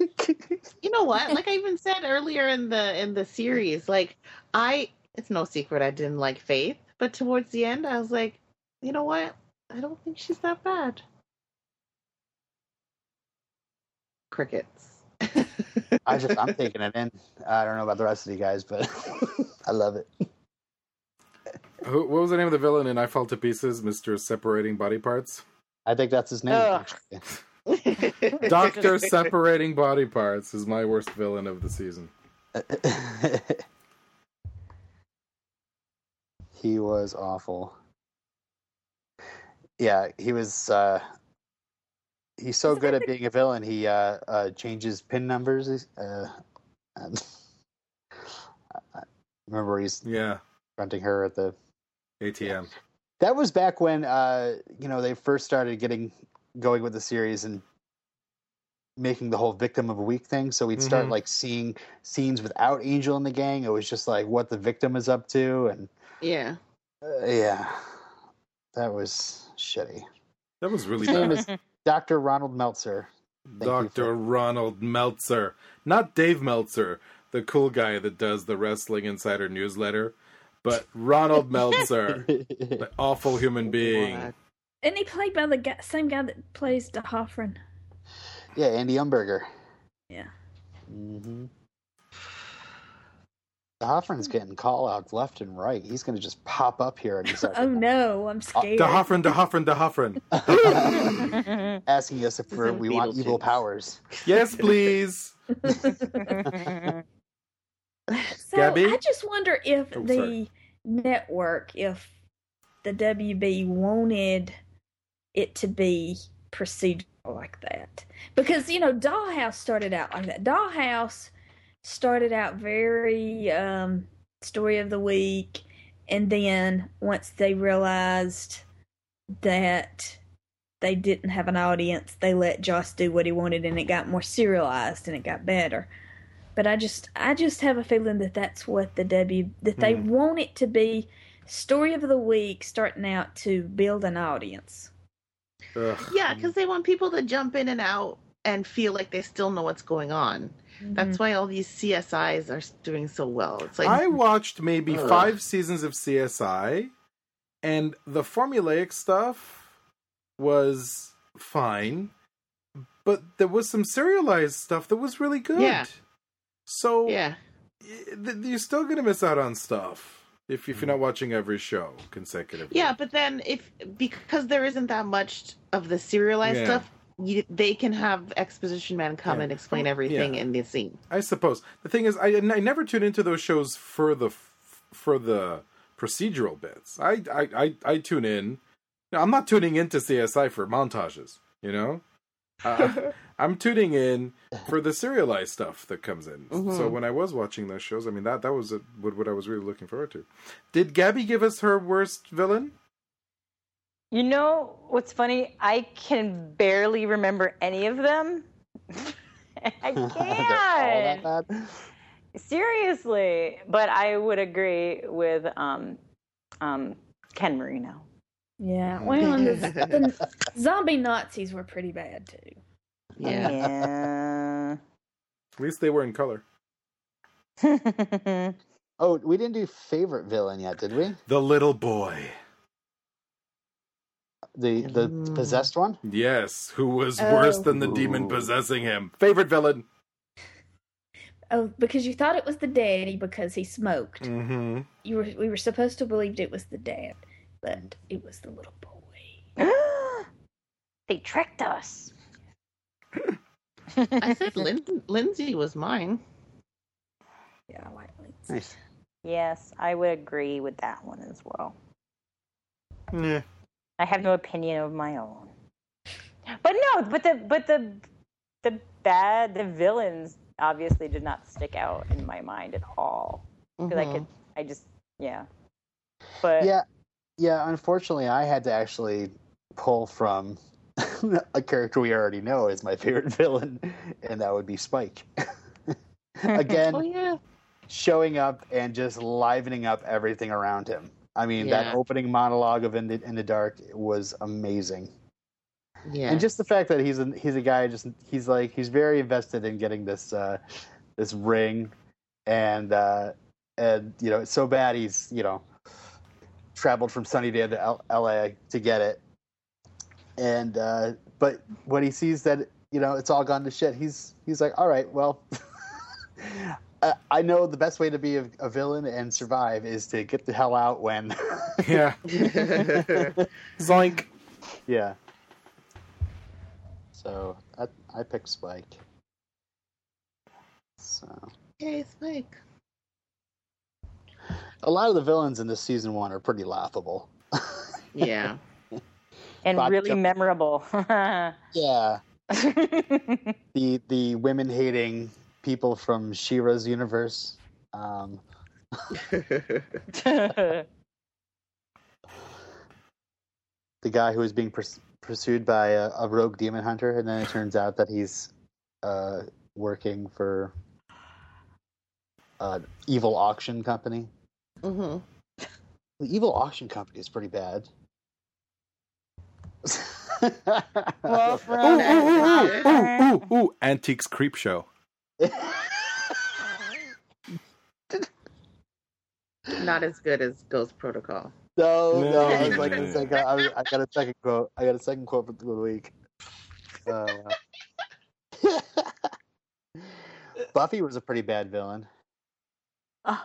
You know what? Like I even said earlier in the in the series, like I it's no secret I didn't like Faith, but towards the end I was like, you know what? I don't think she's that bad. Crickets. I just I'm taking it in. I don't know about the rest of you guys, but I love it. Who, what was the name of the villain in I Fall to Pieces? Mister Separating Body Parts. I think that's his name. Ugh. actually. Doctor Separating Body Parts is my worst villain of the season. he was awful. Yeah, he was. uh He's so good at being a villain. He uh, uh changes pin numbers. Uh, and I remember he's Yeah, confronting her at the. ATM. That was back when uh you know they first started getting going with the series and making the whole victim of a week thing. So we'd start Mhm. like seeing scenes without Angel in the gang. It was just like what the victim is up to, and yeah. uh, yeah, that was shitty. That was really His name bad. is Dr. Ronald Meltzer. Thank Dr. for- Ronald Meltzer. Not Dave Meltzer, the cool guy that does the Wrestling Insider newsletter, but Ronald Meltzer, the awful human being. What? And he played by the guy, same guy that plays the Hoffman. yeah, Andy Umberger. Yeah. Mm-hmm. The Hoffman's getting call outs left and right. He's going to just pop up here and start Oh no, I'm scared. De Hoffren, De Hoffren, De Hoffren. asking us if we're, in we want evil powers. Yes, please. So Gabby? I just wonder if Oh, the sorry. network, if the WB wanted it to be procedural like that, because you know Dollhouse started out like that. Dollhouse started out very um, story of the week, and then once they realized that they didn't have an audience, they let Joss do what he wanted, and it got more serialized and it got better. But I just, I just have a feeling that that's what the W that they Hmm. want it to be. Story of the week, starting out to build an audience. Ugh. Yeah, because they want people to jump in and out and feel like they still know what's going on. That's mm-hmm. why all these CSIs are doing so well. It's like I watched maybe Ugh. five seasons of CSI, and the formulaic stuff was fine, but there was some serialized stuff that was really good. Yeah. So yeah, th- you're still gonna miss out on stuff if if you're not watching every show consecutively. yeah. But then if because there isn't that much of the serialized Yeah. stuff, you, they can have exposition man come Yeah. and explain everything yeah. in the scene. I suppose the thing is, I I never tune into those shows for the for the procedural bits. I I I, I tune in. Now, I'm not tuning into CSI for montages. You know, uh, I'm tuning in for the serialized stuff that comes in. Mhm. So when I was watching those shows, I mean that that was a, what what I was really looking forward to. Did Gabby give us her worst villain? You know what's funny? I can barely remember any of them. I They're all can't. that? Seriously. But I would agree with um, um, Ken Marino. Yeah, well, the, the zombie Nazis were pretty bad too. Yeah. At least they were in color. Oh, we didn't do favorite villain yet, did we? The little boy. The the Mm. possessed one. Yes, who was Oh. worse than the demon possessing him? Favorite villain? Oh, because you thought it was the daddy because he smoked. Mm-hmm. You were we were supposed to believe it was the dad, but it was the little boy. they tricked us. I said Lin- Lindsey was mine. Yeah, I like Lindsey. Nice. Yes, I would agree with that one as well. Yeah. I have no opinion of my own. But no, but the but the the bad the villains obviously did not stick out in my mind at all. Because I Mhm. could I just yeah. But Yeah, yeah. Unfortunately, I had to actually pull from a character we already know is my favorite villain, and that would be Spike. Again, Oh yeah. showing up and just livening up everything around him. I mean, that opening monologue of in the, in the dark was amazing, Yeah. and just the fact that he's a, he's a guy just he's like he's very invested in getting this uh, this ring, and uh, and you know it's so bad he's you know traveled from Sunnydale to L- L.A. to get it, and uh, but when he sees that you know it's all gone to shit, he's he's like, all right, well. I- I know the best way to be a, a villain and survive is to get the hell out when. Yeah. Zoink. yeah. So I, I picked Spike. So Yay, Spike. a lot of the villains in this season one are pretty laughable. Yeah. And Vodka. really memorable. yeah. The the women hating people from Shira's universe. Um, the guy who was being purs- pursued by a, a rogue demon hunter, and then it turns out that he's uh, working for an evil auction company. hmm The evil auction company is pretty bad. Well, Ooh, ooh, ooh, ooh, ooh, ooh, ooh. Antiques Creep Show. Not as good as Ghost Protocol. no, no, I was like, No. a second, I, was- I got a second quote. I got a second quote for the week. Uh, Buffy was a pretty bad villain. Uh,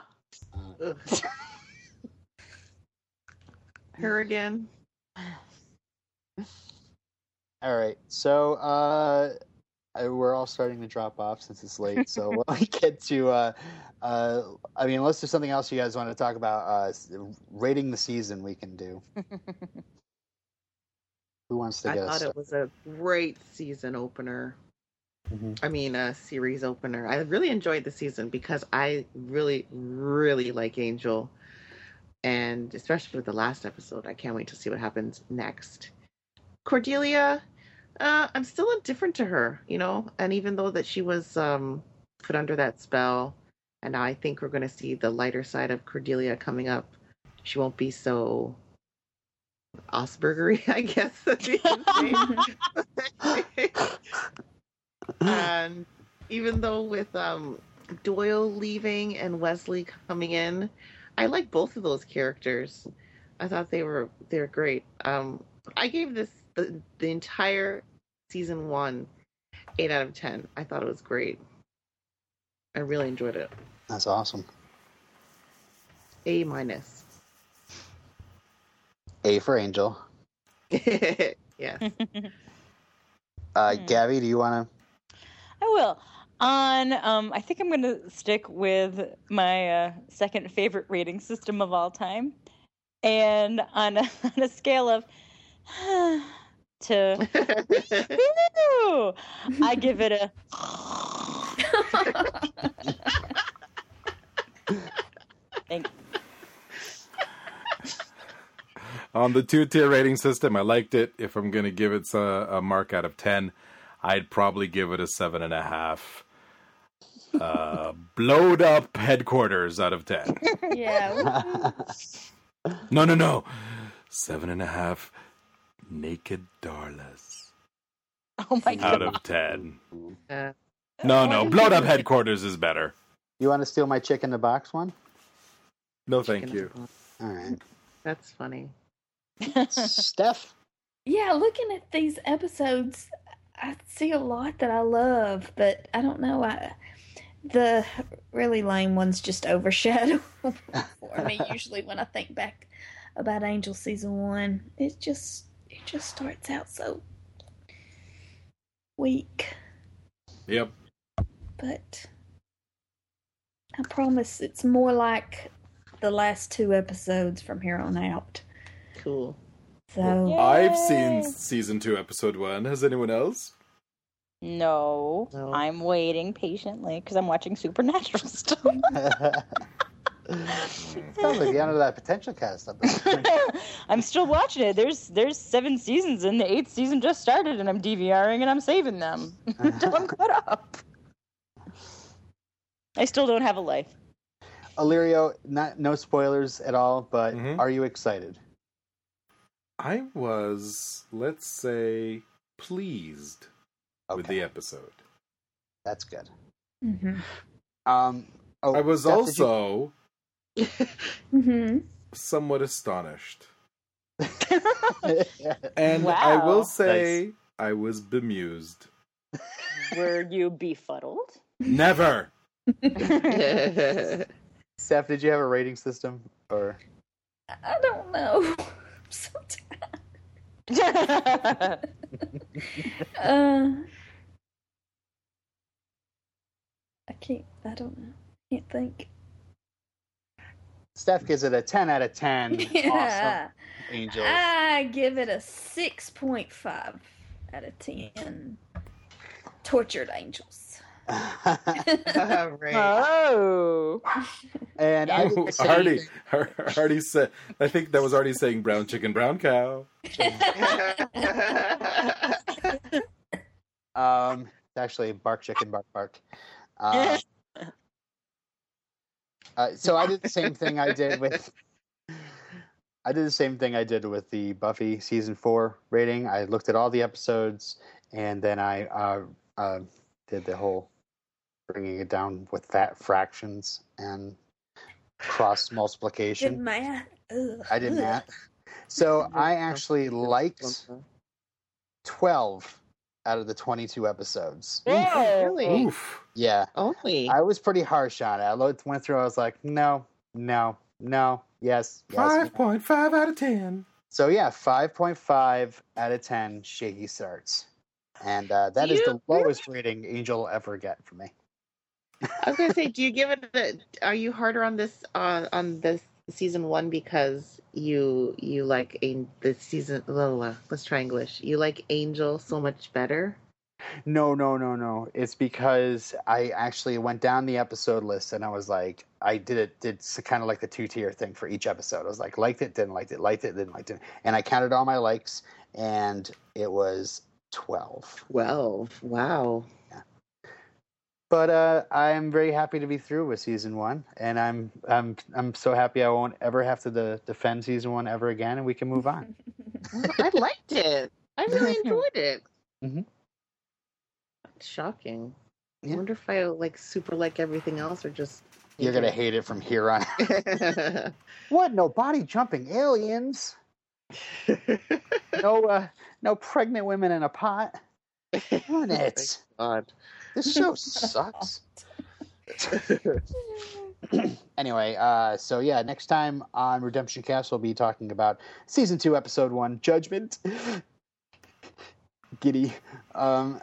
Her again. All right, so uh, we're all starting to drop off since it's late. So when we get to, uh, uh, I mean, unless there's something else you guys want to talk about, uh, rating the season, we can do. Who wants to guess? I get thought it was a great season opener. Mhm. I mean, a series opener. I really enjoyed the season because I really, really like Angel. And especially with the last episode, I can't wait to see what happens next. Cordelia, uh, I'm still indifferent to her, you know, and even though that she was um, put under that spell, and I think we're going to see the lighter side of Cordelia coming up, she won't be so Osbergery, I guess. and even though with um, Doyle leaving and Wesley coming in, I like both of those characters. I thought they were they were great. Um, I gave this the, the entire season one eight out of ten. I thought it was great. I really enjoyed it. That's awesome. A minus. A for Angel. yes. Uh, Hmm. Gabby, do you want to? I will. On, um, I think I'm going to stick with my uh, second favorite rating system of all time, and on a, on a scale of to I give it a. Thank you. On the two tier rating system, I liked it. If I'm going to give it a, a mark out of 10, I'd probably give it a 7.5. Uh, blowed up headquarters out of 10. Yeah. No, no, no. Seven and a half naked Darlas Oh my god! out of 10. Uh, No, no. Blowed up headquarters is better. You want to steal my chick in the box one? No, thank you. All right. That's funny. Steph. yeah, looking at these episodes, I see a lot that I love, but I don't know. I the really lame ones just overshadow for me. Usually, when I think back about Angel season one, it's just it just starts out so weak. Yep. But I promise it's more like the last two episodes from here on out. Cool. So I've seen season two, episode one. Has anyone else? No, No. I'm waiting patiently because I'm watching Supernatural stuff. Sounds like the end of that potential cast. I'm still watching it. There's there's seven seasons and the eighth season just started, and I'm DVRing and I'm saving them until I'm caught up. I still don't have a life. Alirio, not no spoilers at all, but Mhm. are you excited? I was, let's say, pleased with the episode. that's good. Mhm. Um, oh, I was Steph, did you- also Mhm. somewhat astonished. And Wow. I will say, I was bemused. Were you befuddled? Never! Steph, did you have a rating system or? I don't know. I'm so tired. Uh, I can't. I don't know. I can't think. Steph gives it a ten out of ten. Awesome, Yeah. Angel. I give it a six point five out of ten. Tortured angels. All right. oh. and I did Hardy, Hardy said, I think that was already saying brown chicken, brown cow. Um, it's actually bark chicken, bark bark. Uh, uh, so I did the same thing I did with. I did the same thing I did with the Buffy season four rating. I looked at all the episodes, and then I uh, uh, did the whole bringing it down with fat fractions and cross Did multiplication. math. Ugh. I did math. So I actually liked twelve out of the twenty-two episodes. Really? Oof. Yeah, Only. I was pretty harsh on it. I looked, went through. I was like, no, no, no, yes, yes. 5.5 out of 10. So yeah, five point five out of ten. Shaky starts, and uh, that Do is you the lowest rating Angel will ever get from me. I was gonna say, do you give it? A, are you harder on this uh, on this season one because you you like a the season? blah. Let's try English. You like Angel so much better. No, no, no, no. It's because I actually went down the episode list and I was like, I did it, did kind of like the two tier thing for each episode. I was like, liked it, didn't like it, liked it, didn't like it, and I counted all my likes, and it was twelve. Twelve. Wow. But uh, I am very happy to be through with season one, and I'm I'm I'm so happy I won't ever have to de- defend season one ever again, and we can move on. I liked it. I really enjoyed it. Mhm. Shocking. I wonder if I like super like everything else or just. You're gonna hate it from here on. what? No body jumping aliens? No, uh, no pregnant women in a pot. Darn it! God. This show sucks. anyway, uh, so yeah, next time on Redemption Cast, we'll be talking about season two, episode one, Judgment. Giddy. Um,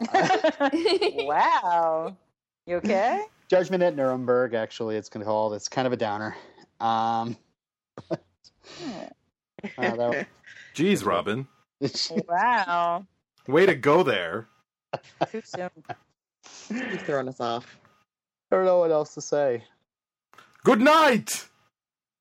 wow. You okay? Judgment at Nuremberg. Actually, it's called. It's kind of a downer. Um, uh, that Jeez, Robin. wow. Way to go there. Too soon. You've thrown us off. I don't know what else to say. Good night!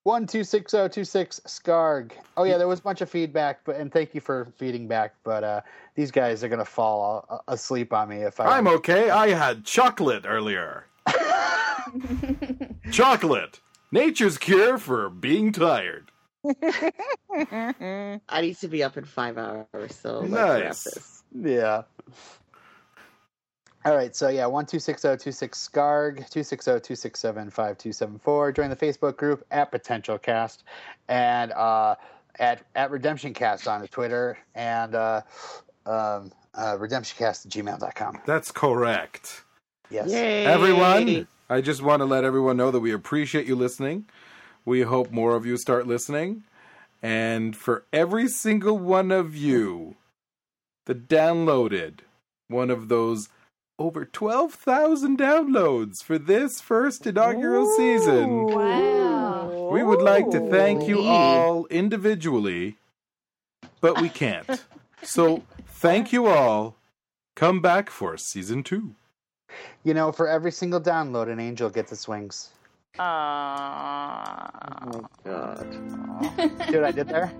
One two six zero two six Scarg. Oh yeah, there was a bunch of feedback, but and thank you for feeding back. But uh, these guys are gonna fall a- asleep on me if I. I'm okay. I had chocolate earlier. Chocolate. Nature's cure for being tired. I need to be up in five hours, so let's wrap Nice. this. Yeah. All right, so yeah, one two six zero two six Scarg two six zero two six seven five two seven four. Join the Facebook group at Potential Cast, and uh, at at Redemption Cast on Twitter and uh, um, uh, redemptioncast at gmail.com. That's correct. Yes. Yay. Everyone, I just want to let everyone know that we appreciate you listening. We hope more of you start listening. And for every single one of you that downloaded one of those over 12,000 downloads for this first inaugural season, Wow. we would like to thank you all individually, but we can't. So thank you all. Come back for season two. You know, for every single download, an angel gets its wings. Oh Aw. my god. See what I did there?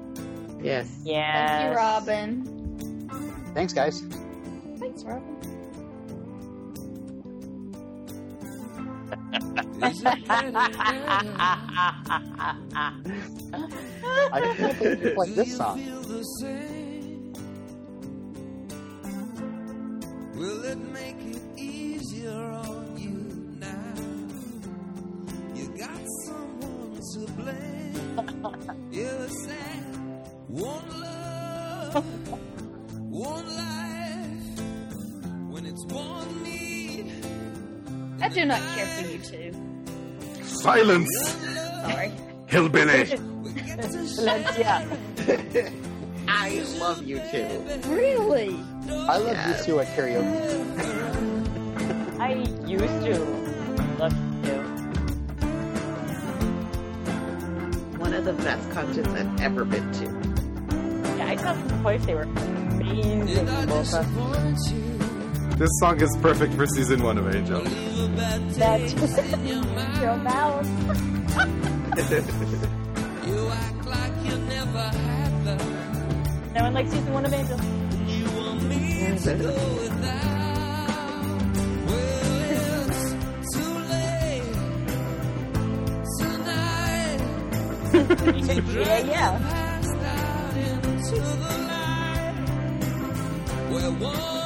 Yes. yes. Thank you, Robin. Thanks, guys. Thanks, Robin. I can't believe you played this song. feel the same? Will it make it easier on you now? You got someone to blame. You're sad. One love, do not care for you two. Silence, Sorry. hillbilly. we Valencia. I love you too. Really? I love Yes. you too at karaoke. I used to love you. One of the best concerts I've ever been to. Yeah, I saw them twice. They were amazing. Both of them. This song is perfect for season one of Angel. Leave a bad That's taste in your mouth. your mouth. You act like you never had love. No one likes season one of Angel. You want me to go without. Well, it's too late tonight. yeah, yeah. Passed out into the light. We're one,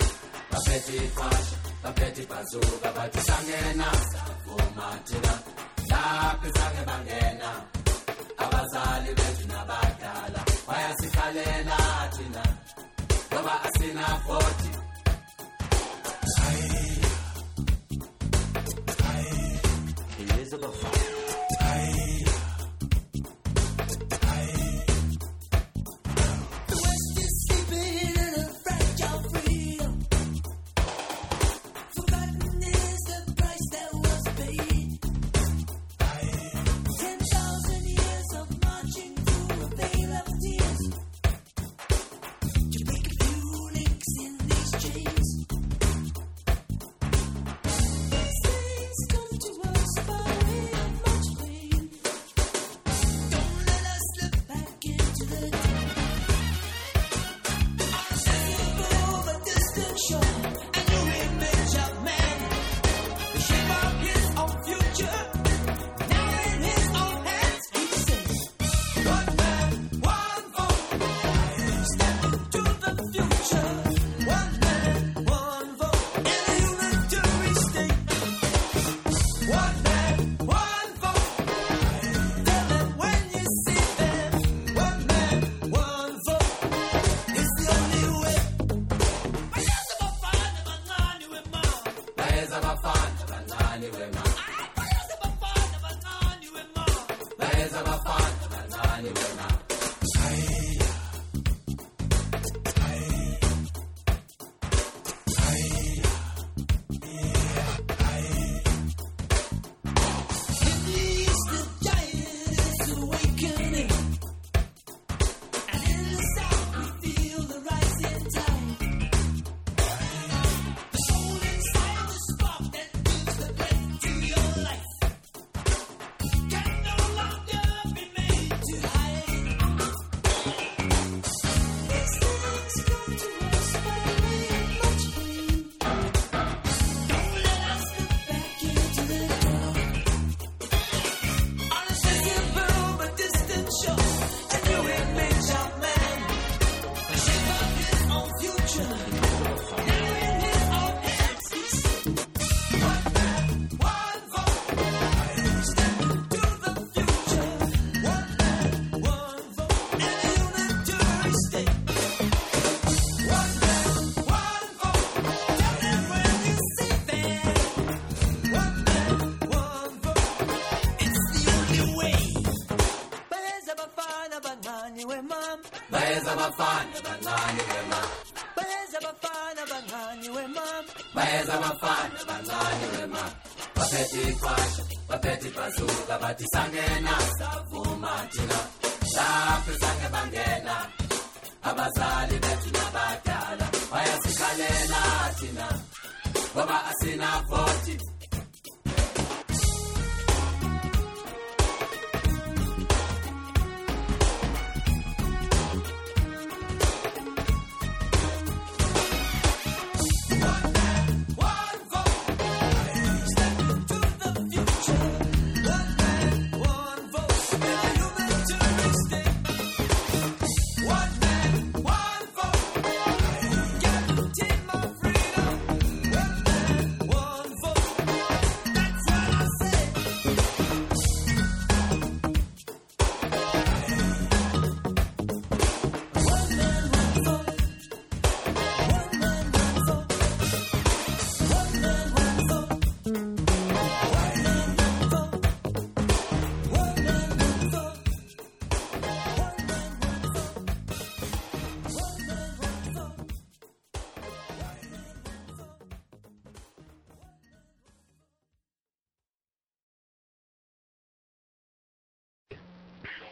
Good talking to you night. guys. stuff now. Goodbye. Also- Basewood. Jamaica fuel links in the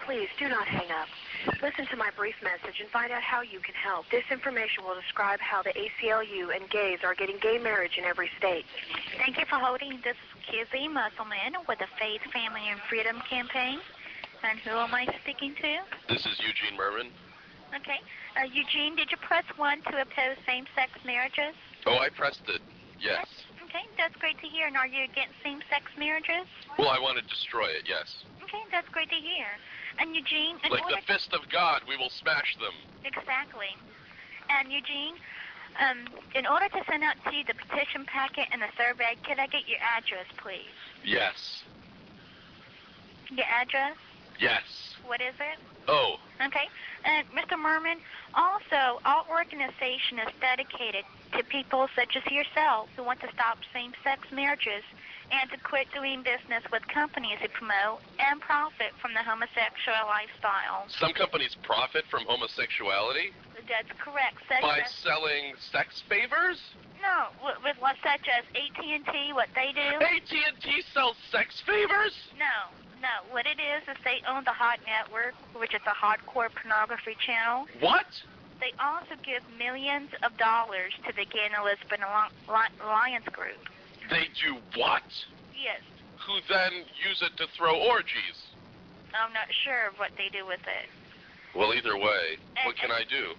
Please do not hang up. Listen to my brief message and find out how you can help. This information will describe how the ACLU and gays are getting gay marriage in every state. Thank you for holding. This is Kizzy Musselman with the Faith, Family, and Freedom Campaign. And who am I speaking to? This is Eugene Mirman. Okay. Uh, Eugene, did you press 1 to oppose same-sex marriages? Oh, I pressed it. Yes. Okay, that's great to hear. And are you against same-sex marriages? Well, I want to destroy it, yes. Okay, that's great to hear. And Eugene, in Like the fist of God, we will smash them. Exactly. And Eugene, um, in order to send out to you the petition packet and the survey, could I get your address, please? Yes. Your address? Yes. What is it? Oh, Okay. And Mr. Mirman, also, our organization is dedicated to people such as yourself who want to stop same-sex marriages and to quit doing business with companies who promote and profit from the homosexual lifestyle. some companies profit from homosexuality That's correct. Such by as, selling sex favors. no, with, with what such as AT&T, what they do. AT&T sells sex favors. No, no. What it is is they own the Hot Network, which is a hardcore pornography channel. What? They also give millions of dollars to the Gay and Lesbian Alli- Alli- Alliance Group. They do what? Yes, Who then use it to throw orgies? I'm not sure of what they do with it. Well, either way, what can I do?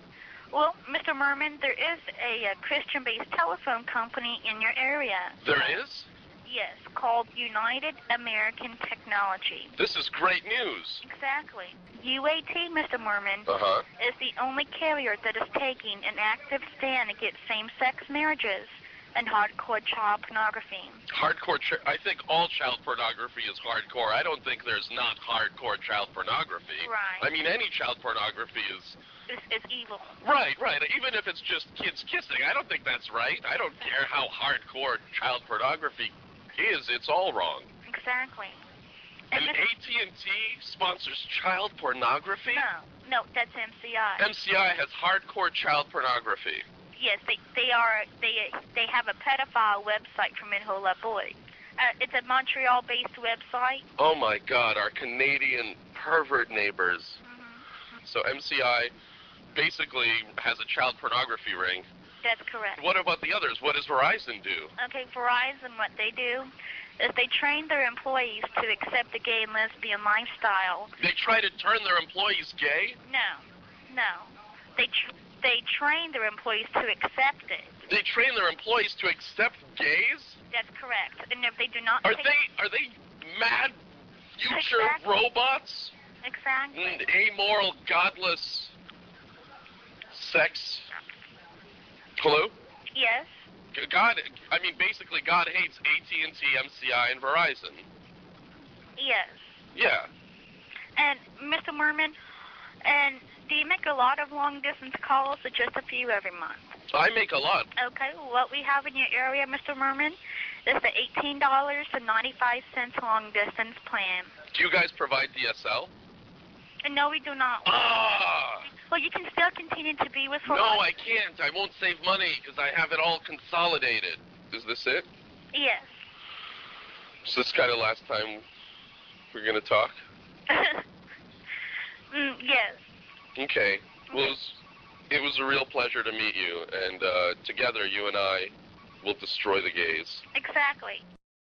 Well, Mr. Mirman, there is a, uh Christian-based telephone company in your area. There is? Yes, called United American Technology. This is great news. Exactly. UAT, Mr. Mirman, Uh-huh. is the only carrier that is taking an active stand against same-sex marriages and hardcore child pornography. Hardcore. Ch- I think all child pornography is hardcore. I don't think there's not hardcore child pornography. Right. I mean, any child pornography is It's, it's evil. right, right. Even if it's just kids kissing, I don't think that's right. I don't care how hardcore child pornography is. It's all wrong. Exactly. And this- AT&T sponsors child pornography. no, no, that's MCI. MCI has hardcore child pornography. yes, they they are they they have a pedophile website for Minhola Boy. Uh, it's a Montreal-based website. Oh my God, our Canadian pervert neighbors. So MCI basically has a child pornography ring. That's correct. What about the others? What does Verizon do? Okay, Verizon, what they do is they train their employees to accept the gay and lesbian lifestyle. They try to turn their employees gay? No, no, they tr- they train their employees to accept it. They train their employees to accept gays? That's correct. And if they do not Are they are they mad future Exactly. robots? exactly, Mm, Amoral, godless sex. Hello? yes, God, I mean, basically, God hates AT&T, MCI, and Verizon. yes. Yeah. And Mr. Mirman, and do you make a lot of long distance calls or just a few every month? I make a lot. Okay, what we have in your area, Mr. Mirman, is the eighteen dollars and ninety five cents long distance plan. Do you guys provide DSL? And no, we do not. Ah! Well, you can still continue to be with her. No, I can't. I won't save money because I have it all consolidated. Is this it? Yes. Is this kind of last time we're gonna talk? mm, yes. Okay. Well, it was, it was a real pleasure to meet you, and uh, together you and I will destroy the gays. Exactly.